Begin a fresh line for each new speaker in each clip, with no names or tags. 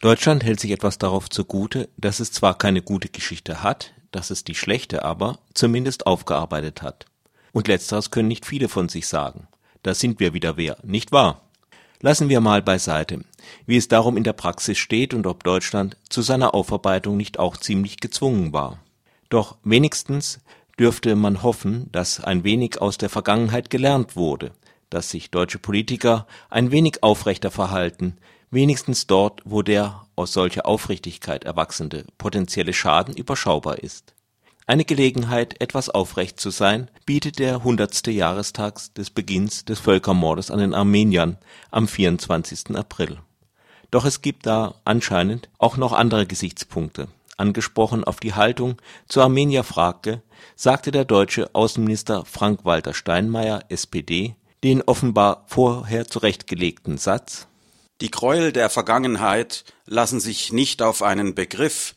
Deutschland hält sich etwas darauf zugute, dass es zwar keine gute Geschichte hat, dass es die schlechte aber zumindest aufgearbeitet hat. Und letzteres können nicht viele von sich sagen. Da sind wir wieder wer, nicht wahr? Lassen wir mal beiseite, wie es darum in der Praxis steht und ob Deutschland zu seiner Aufarbeitung nicht auch ziemlich gezwungen war. Doch wenigstens dürfte man hoffen, dass ein wenig aus der Vergangenheit gelernt wurde, dass sich deutsche Politiker ein wenig aufrechter verhalten, wenigstens dort, wo der aus solcher Aufrichtigkeit erwachsende potenzielle Schaden überschaubar ist. Eine Gelegenheit, etwas aufrecht zu sein, bietet der hundertste Jahrestag des Beginns des Völkermordes an den Armeniern am 24. April. Doch es gibt da anscheinend auch noch andere Gesichtspunkte. Angesprochen auf die Haltung zur Armenierfrage sagte der deutsche Außenminister Frank-Walter Steinmeier (SPD) den offenbar vorher zurechtgelegten Satz: „
Die Gräuel der Vergangenheit lassen sich nicht auf einen Begriff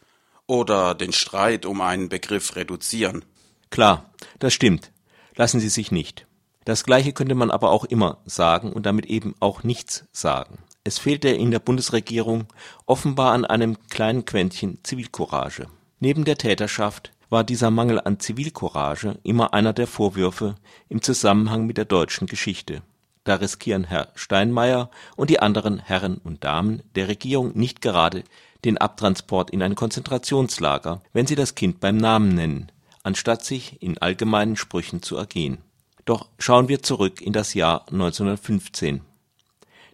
oder den Streit um einen Begriff reduzieren.
Klar, das stimmt, lassen sie sich nicht. Das Gleiche könnte man aber auch immer sagen und damit eben auch nichts sagen. Es fehlte in der Bundesregierung offenbar an einem kleinen Quäntchen Zivilcourage. Neben der Täterschaft war dieser Mangel an Zivilcourage immer einer der Vorwürfe im Zusammenhang mit der deutschen Geschichte. Da riskieren Herr Steinmeier und die anderen Herren und Damen der Regierung nicht gerade den Abtransport in ein Konzentrationslager, wenn sie das Kind beim Namen nennen, anstatt sich in allgemeinen Sprüchen zu ergehen. Doch schauen wir zurück in das Jahr 1915.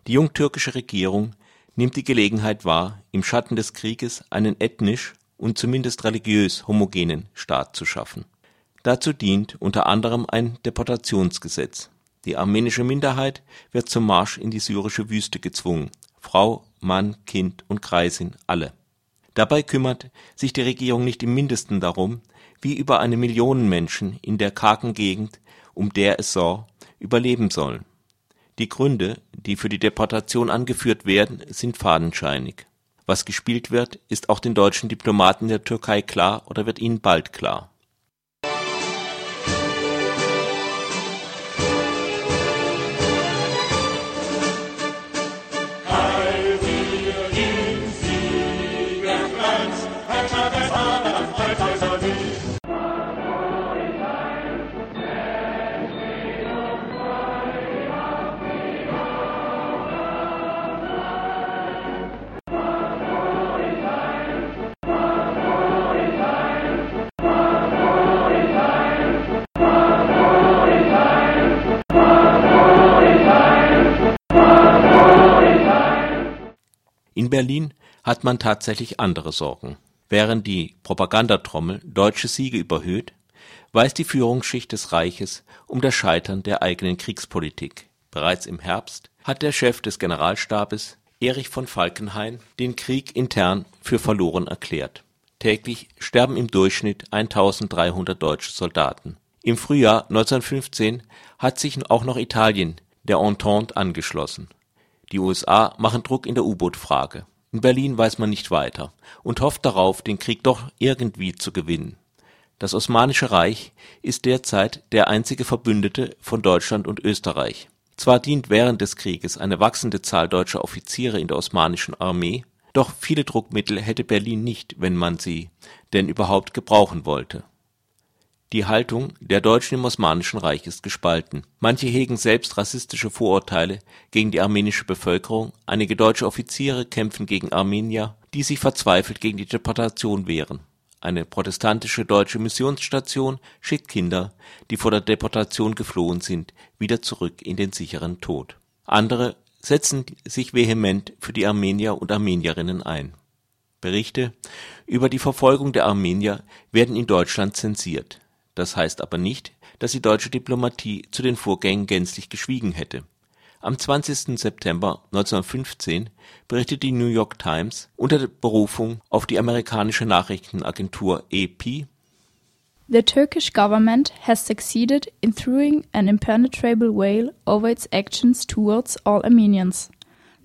Die jungtürkische Regierung nimmt die Gelegenheit wahr, im Schatten des Krieges einen ethnisch und zumindest religiös homogenen Staat zu schaffen. Dazu dient unter anderem ein Deportationsgesetz. Die armenische Minderheit wird zum Marsch in die syrische Wüste gezwungen, Frau, Mann, Kind und Greisin, alle. Dabei kümmert sich die Regierung nicht im Mindesten darum, wie über eine Million Menschen in der kargen Gegend, um der es Sor, überleben sollen. Die Gründe, die für die Deportation angeführt werden, sind fadenscheinig. Was gespielt wird, ist auch den deutschen Diplomaten der Türkei klar oder wird ihnen bald klar In Berlin hat man tatsächlich andere Sorgen. Während die Propagandatrommel deutsche Siege überhöht, weiß die Führungsschicht des Reiches um das Scheitern der eigenen Kriegspolitik. Bereits im Herbst hat der Chef des Generalstabes, Erich von Falkenhayn, den Krieg intern für verloren erklärt. Täglich sterben im Durchschnitt 1300 deutsche Soldaten. Im Frühjahr 1915 hat sich auch noch Italien der Entente angeschlossen die USA machen Druck in der U-Boot-Frage. In Berlin weiß man nicht weiter und hofft darauf, den Krieg doch irgendwie zu gewinnen. Das Osmanische Reich ist derzeit der einzige Verbündete von Deutschland und Österreich. Zwar dient während des Krieges eine wachsende Zahl deutscher Offiziere in der Osmanischen Armee, doch viele Druckmittel hätte Berlin nicht, wenn man sie denn überhaupt gebrauchen wollte die Haltung der Deutschen im Osmanischen Reich ist gespalten. Manche hegen selbst rassistische Vorurteile gegen die armenische Bevölkerung, einige deutsche Offiziere kämpfen gegen Armenier, die sich verzweifelt gegen die Deportation wehren. Eine protestantische deutsche Missionsstation schickt Kinder, die vor der Deportation geflohen sind, wieder zurück in den sicheren Tod. Andere setzen sich vehement für die Armenier und Armenierinnen ein. Berichte über die Verfolgung der Armenier werden in Deutschland zensiert das heißt aber nicht, dass die deutsche Diplomatie zu den Vorgängen gänzlich geschwiegen hätte. Am 20. September 1915 berichtet die New York Times unter Berufung auf die amerikanische Nachrichtenagentur AP
The Turkish government has succeeded in throwing an impenetrable veil over its actions towards all Armenians.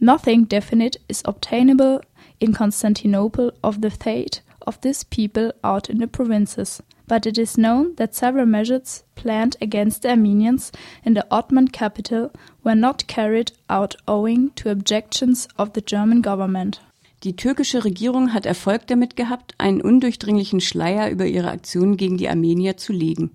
Nothing definite is obtainable in Constantinople of the fate of this people out in the provinces but it is known that several measures planned against the Armenians in the Ottoman capital were not carried out owing to objections of the German government.
Die türkische Regierung hat Erfolg damit gehabt, einen undurchdringlichen Schleier über ihre Aktionen gegen die Armenier zu legen.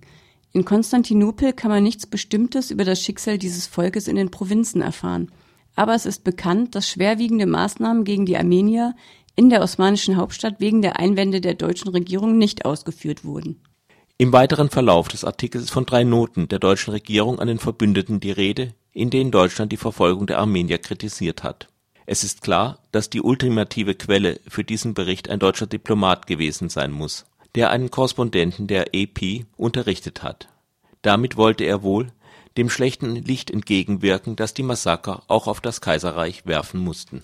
In Konstantinopel kann man nichts Bestimmtes über das Schicksal dieses Volkes in den Provinzen erfahren. Aber es ist bekannt, dass schwerwiegende Maßnahmen gegen die Armenier in der osmanischen Hauptstadt wegen der Einwände der deutschen Regierung nicht ausgeführt wurden.
Im weiteren Verlauf des Artikels ist von drei Noten der deutschen Regierung an den Verbündeten die Rede, in denen Deutschland die Verfolgung der Armenier kritisiert hat es ist klar, dass die ultimative Quelle für diesen Bericht ein deutscher Diplomat gewesen sein muss, der einen Korrespondenten der EP unterrichtet hat. Damit wollte er wohl dem schlechten Licht entgegenwirken, das die Massaker auch auf das Kaiserreich werfen mussten.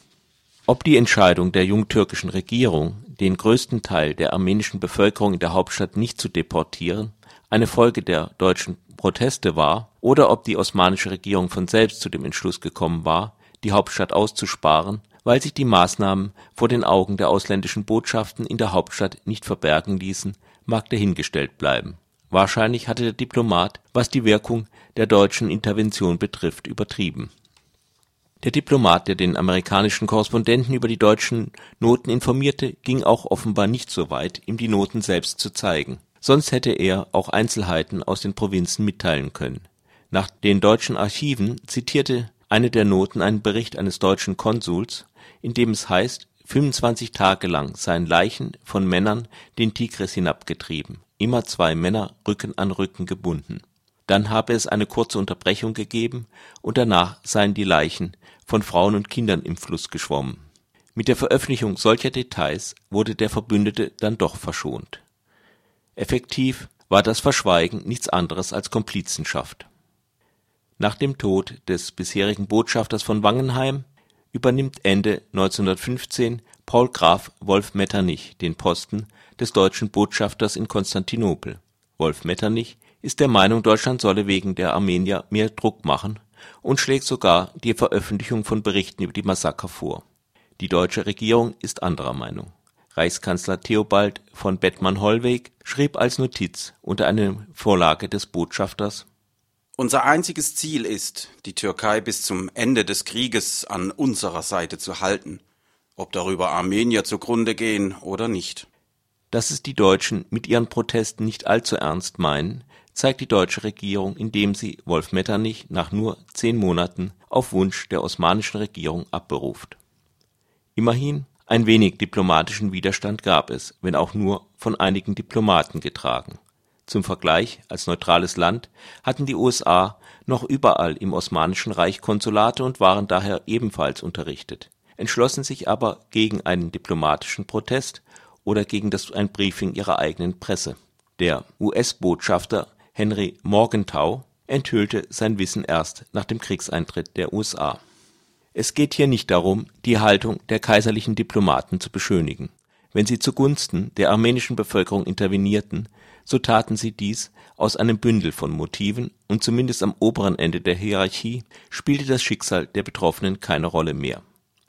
Ob die Entscheidung der jungtürkischen Regierung, den größten Teil der armenischen Bevölkerung in der Hauptstadt nicht zu deportieren, eine Folge der deutschen Proteste war, oder ob die osmanische Regierung von selbst zu dem Entschluss gekommen war die Hauptstadt auszusparen, weil sich die Maßnahmen vor den Augen der ausländischen Botschaften in der Hauptstadt nicht verbergen ließen, mag dahingestellt bleiben. Wahrscheinlich hatte der Diplomat, was die Wirkung der deutschen Intervention betrifft, übertrieben. Der Diplomat, der den amerikanischen Korrespondenten über die deutschen Noten informierte, ging auch offenbar nicht so weit, ihm die Noten selbst zu zeigen. Sonst hätte er auch Einzelheiten aus den Provinzen mitteilen können. Nach den deutschen Archiven zitierte eine der Noten einen Bericht eines deutschen Konsuls, in dem es heißt, 25 Tage lang seien Leichen von Männern den Tigris hinabgetrieben, immer zwei Männer Rücken an Rücken gebunden. Dann habe es eine kurze Unterbrechung gegeben und danach seien die Leichen von Frauen und Kindern im Fluss geschwommen. Mit der Veröffentlichung solcher Details wurde der Verbündete dann doch verschont. Effektiv war das Verschweigen nichts anderes als Komplizenschaft nach dem Tod des bisherigen Botschafters von Wangenheim übernimmt Ende 1915 Paul Graf Wolf Metternich den Posten des deutschen Botschafters in Konstantinopel. Wolf Metternich ist der Meinung, Deutschland solle wegen der Armenier mehr Druck machen und schlägt sogar die Veröffentlichung von Berichten über die Massaker vor. Die deutsche Regierung ist anderer Meinung. Reichskanzler Theobald von Bettmann-Hollweg schrieb als Notiz unter einer Vorlage des Botschafters
unser einziges Ziel ist, die Türkei bis zum Ende des Krieges an unserer Seite zu halten, ob darüber Armenier zugrunde gehen oder nicht.
Dass es die Deutschen mit ihren Protesten nicht allzu ernst meinen, zeigt die deutsche Regierung, indem sie Wolf Metternich nach nur zehn Monaten auf Wunsch der osmanischen Regierung abberuft. Immerhin ein wenig diplomatischen Widerstand gab es, wenn auch nur von einigen Diplomaten getragen zum Vergleich, als neutrales Land hatten die USA noch überall im Osmanischen Reich Konsulate und waren daher ebenfalls unterrichtet, entschlossen sich aber gegen einen diplomatischen Protest oder gegen das ein Briefing ihrer eigenen Presse. Der US-Botschafter Henry Morgenthau enthüllte sein Wissen erst nach dem Kriegseintritt der USA. Es geht hier nicht darum, die Haltung der kaiserlichen Diplomaten zu beschönigen. Wenn sie zugunsten der armenischen Bevölkerung intervenierten so taten sie dies aus einem Bündel von Motiven, und zumindest am oberen Ende der Hierarchie spielte das Schicksal der Betroffenen keine Rolle mehr.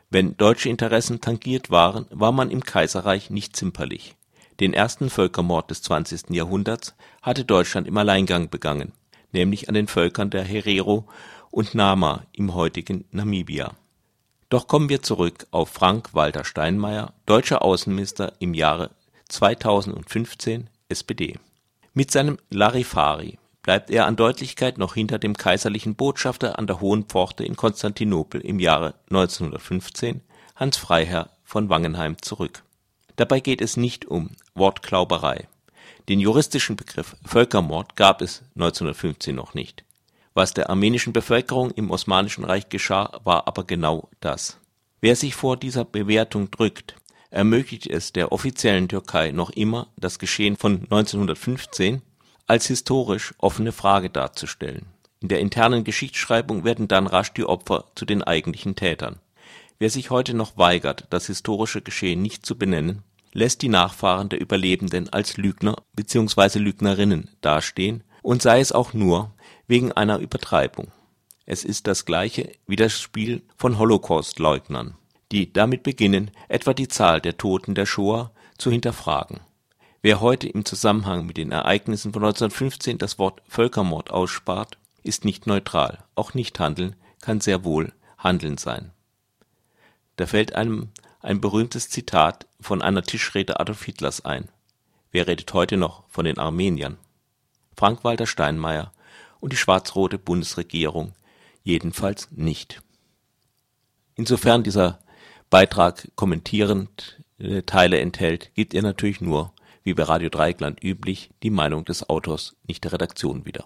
Wenn deutsche Interessen tangiert waren, war man im Kaiserreich nicht zimperlich. Den ersten Völkermord des 20. Jahrhunderts hatte Deutschland im Alleingang begangen, nämlich an den Völkern der Herero und Nama im heutigen Namibia. Doch kommen wir zurück auf Frank-Walter Steinmeier, deutscher Außenminister im Jahre 2015 SPD. Mit seinem Larifari bleibt er an Deutlichkeit noch hinter dem kaiserlichen Botschafter an der Hohen Pforte in Konstantinopel im Jahre 1915, Hans Freiherr von Wangenheim, zurück. Dabei geht es nicht um Wortklauberei. Den juristischen Begriff Völkermord gab es 1915 noch nicht. Was der armenischen Bevölkerung im Osmanischen Reich geschah, war aber genau das. Wer sich vor dieser Bewertung drückt, ermöglicht es der offiziellen Türkei noch immer, das Geschehen von 1915 als historisch offene Frage darzustellen. In der internen Geschichtsschreibung werden dann rasch die Opfer zu den eigentlichen Tätern. Wer sich heute noch weigert, das historische Geschehen nicht zu benennen, lässt die Nachfahren der Überlebenden als Lügner bzw. Lügnerinnen dastehen und sei es auch nur wegen einer Übertreibung. Es ist das gleiche wie das Spiel von Holocaust-Leugnern die damit beginnen, etwa die Zahl der Toten der Shoah zu hinterfragen. Wer heute im Zusammenhang mit den Ereignissen von 1915 das Wort Völkermord ausspart, ist nicht neutral. Auch Nichthandeln kann sehr wohl Handeln sein. Da fällt einem ein berühmtes Zitat von einer Tischrede Adolf Hitlers ein. Wer redet heute noch von den Armeniern? Frank-Walter Steinmeier und die schwarz-rote Bundesregierung jedenfalls nicht. Insofern dieser Beitrag kommentierend äh, Teile enthält, gibt er natürlich nur, wie bei Radio Dreieckland üblich, die Meinung des Autors, nicht der Redaktion wieder